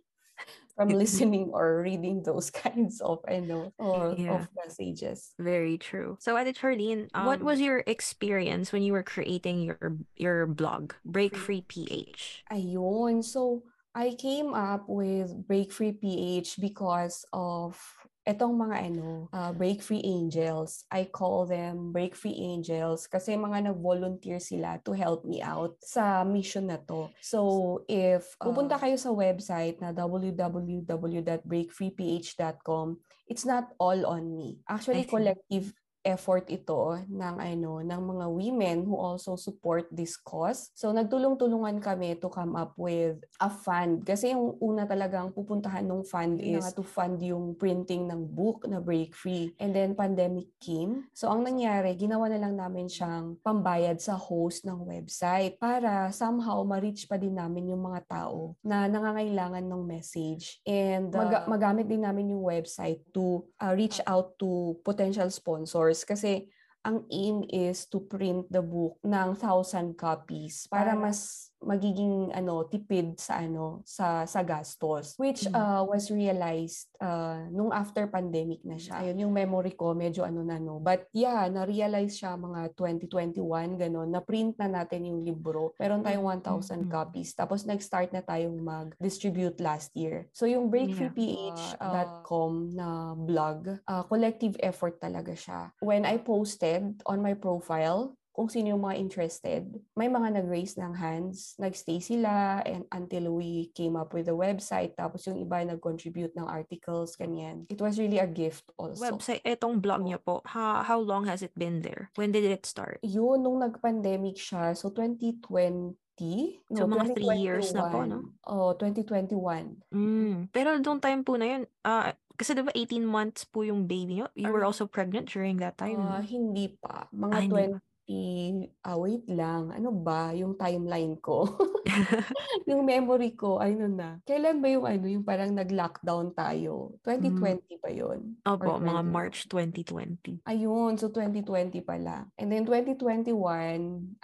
from listening or reading those kinds of I know or Yeah. of messages. Very true. So, Ate Charlene, what Um, was your experience when you were creating your your blog, Break Free PH? Ayun. So, I came up with Break Free PH because of etong mga ano, uh, Break Free Angels. I call them Break Free Angels kasi mga nag-volunteer sila to help me out sa mission na to. So, if pupunta kayo sa website na www.breakfreeph.com, it's not all on me. Actually, collective effort ito ng ano ng mga women who also support this cause. So nagtulong-tulungan kami to come up with a fund kasi yung una talagang pupuntahan ng fund is to fund yung printing ng book na Break Free. And then pandemic came. So ang nangyari, ginawa na lang namin siyang pambayad sa host ng website para somehow ma-reach pa din namin yung mga tao na nangangailangan ng message. And maga- magamit din namin yung website to uh, reach out to potential sponsors kasi ang aim is to print the book ng 1,000 copies Para- mas magiging ano tipid sa ano sa sa gastos which Mhm. uh, was realized uh, nung after pandemic na siya. Ayun yung memory ko medyo ano na no. But yeah, na-realize siya mga 2021 ganun. Na-print na natin yung libro. Meron tayong 1,000 Mhm. copies. Tapos nag-start na tayong mag-distribute last year. So yung breakfreeph.com na blog, uh, collective effort talaga siya. When I posted on my profile, kung sino yung mga interested. May mga nag-raise ng hands, nagstay sila and until we came up with the website tapos yung iba nag-contribute ng articles kanyan. It was really a gift also. Website etong blog niya po. How, how long has it been there? When did it start? Yun nung nag-pandemic siya, so 2020 No, so, mga 3 years na po, no? Oh, 2021. Mm. Pero noong time po na yun, uh, kasi diba 18 months po yung baby nyo? You Or, were ah. also pregnant during that time? Uh, hindi pa. Mga 20, i uh, wait lang, ano ba yung timeline ko? yung memory ko, ano na. Kailan ba yung ano, yung parang nag-lockdown tayo? 2020 mm. ba yun? Opo, mga March 2020. Ayun, so 2020 pala. And then 2021,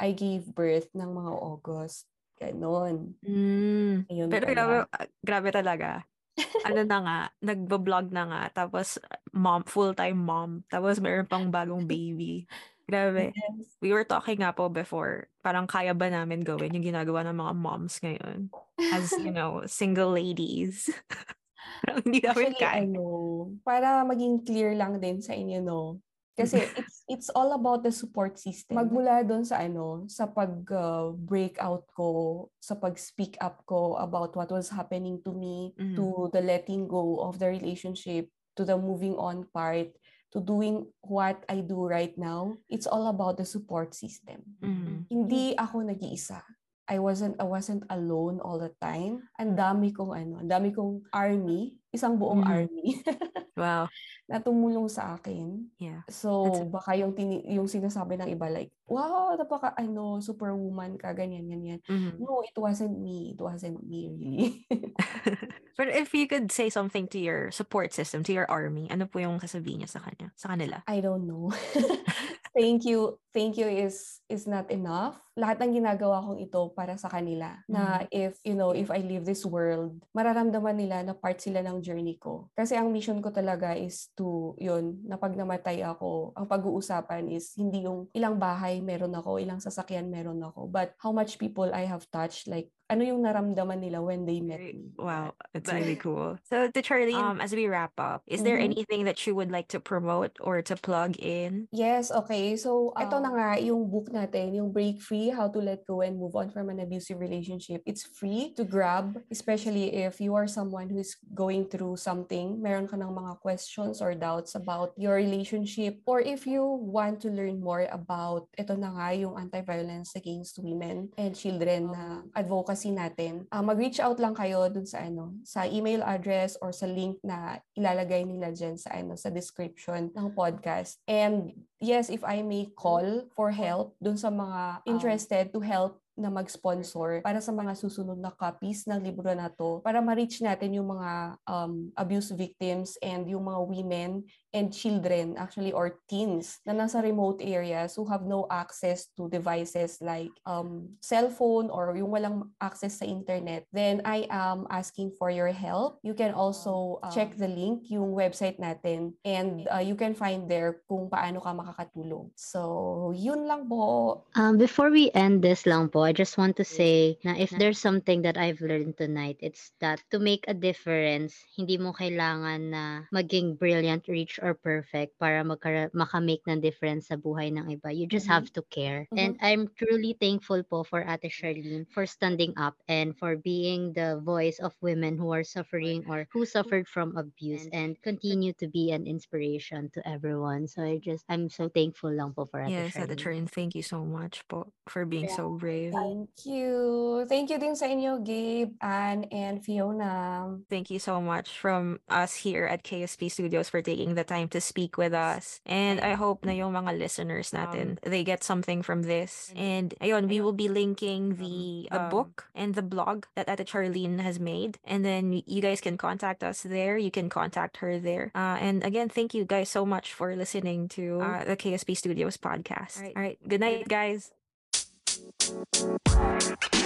I gave birth ng mga August. Ganon. Mm. Ayun Pero pala. grabe, ah, grabe talaga. ano na nga, nagbablog na nga, tapos ah, mom, full-time mom, tapos mayroon pang bagong baby. Grabe. Yes. We were talking nga po before, parang kaya ba namin gawin yung ginagawa ng mga moms ngayon? As, you know, single ladies. parang hindi namin Actually, kaya. ano, para maging clear lang din sa inyo, no? Kasi it's it's all about the support system. Magmula doon sa ano, sa pag uh, breakout ko, sa pag speak up ko about what was happening to me, Mhm. to the letting go of the relationship, to the moving on part, to doing what I do right now. It's all about the support system. Mhm. Hindi ako nag-iisa. I wasn't I wasn't alone all the time. Ang dami kong ano, ang dami kong army, isang buong Mhm. army Wow. Na tumulong sa akin. Yeah. So, That's baka yung tini- yung sinasabi ng iba like, wow, napaka ano, superwoman ka, ganyan, ganyan. Mhm. No, it wasn't me. It wasn't me really. But if you could say something to your support system, to your army, ano po yung sasabihin niya sa kanya, sa kanila? I don't know. thank you. Thank you is is not enough. Lahat ng ginagawa kong ito para sa kanila. Na if, you know, if I leave this world, mararamdaman nila na part sila ng journey ko. Kasi ang mission ko talaga is to, yun, na pag namatay ako, ang pag-uusapan is hindi yung ilang bahay meron ako, ilang sasakyan meron ako, but how much people I have touched, like ano yung naramdaman nila when they met me. Wow, that's But- really cool. So, to Charlene, um, as we wrap up, is there Mhm. anything that you would like to promote or to plug in? Yes, okay. So, ito na Um, nga yung book natin, yung Break Free, How to Let Go and Move On from an Abusive Relationship. It's free to grab, especially if you are someone who is going through something, meron ka ng mga questions or doubts about your relationship, or if you want to learn more about, ito na nga, yung anti-violence against women and children na advocacy natin, uh, mag-reach out lang kayo dun sa ano, sa email address or sa link na ilalagay nila dyan sa ano, sa description ng podcast. And yes, if I may call for help dun sa mga interested to help na mag-sponsor para sa mga susunod na copies ng libro na to para ma-reach natin yung mga um, abuse victims and yung mga women and children actually or teens na nasa remote areas who have no access to devices like um, cell phone or yung walang access sa internet. Then I am asking for your help. You can also uh, check the link yung website natin and uh, you can find there kung paano ka makakatulong. So yun lang po. Um, before we end this lang po, I just want to say na if there's something that I've learned tonight, it's that to make a difference, hindi mo kailangan na maging brilliant, rich, or perfect para magkara- makamake ng difference sa buhay ng iba. You just Mhm. have to care. And I'm truly thankful po for Ate Charlene for standing up and for being the voice of women who are suffering or who suffered from abuse and continue to be an inspiration to everyone. So I just, I'm so thankful lang po for Ate Yes, Ate Charlene. Charlene, thank you so much po for being Yeah. so brave. Thank you. Thank you din sa inyo, Gabe, Anne, and Fiona. Thank you so much from us here at KSP Studios for taking the time to speak with us. And I hope na yung mga listeners natin, they get something from this. And ayun, we will be linking the the Um, book and the blog that Ate Charlene has made. And then you guys can contact us there. You can contact her there. Uh, and again, thank you guys so much for listening to uh, the KSP Studios podcast. All right. Good night, guys. Thank you.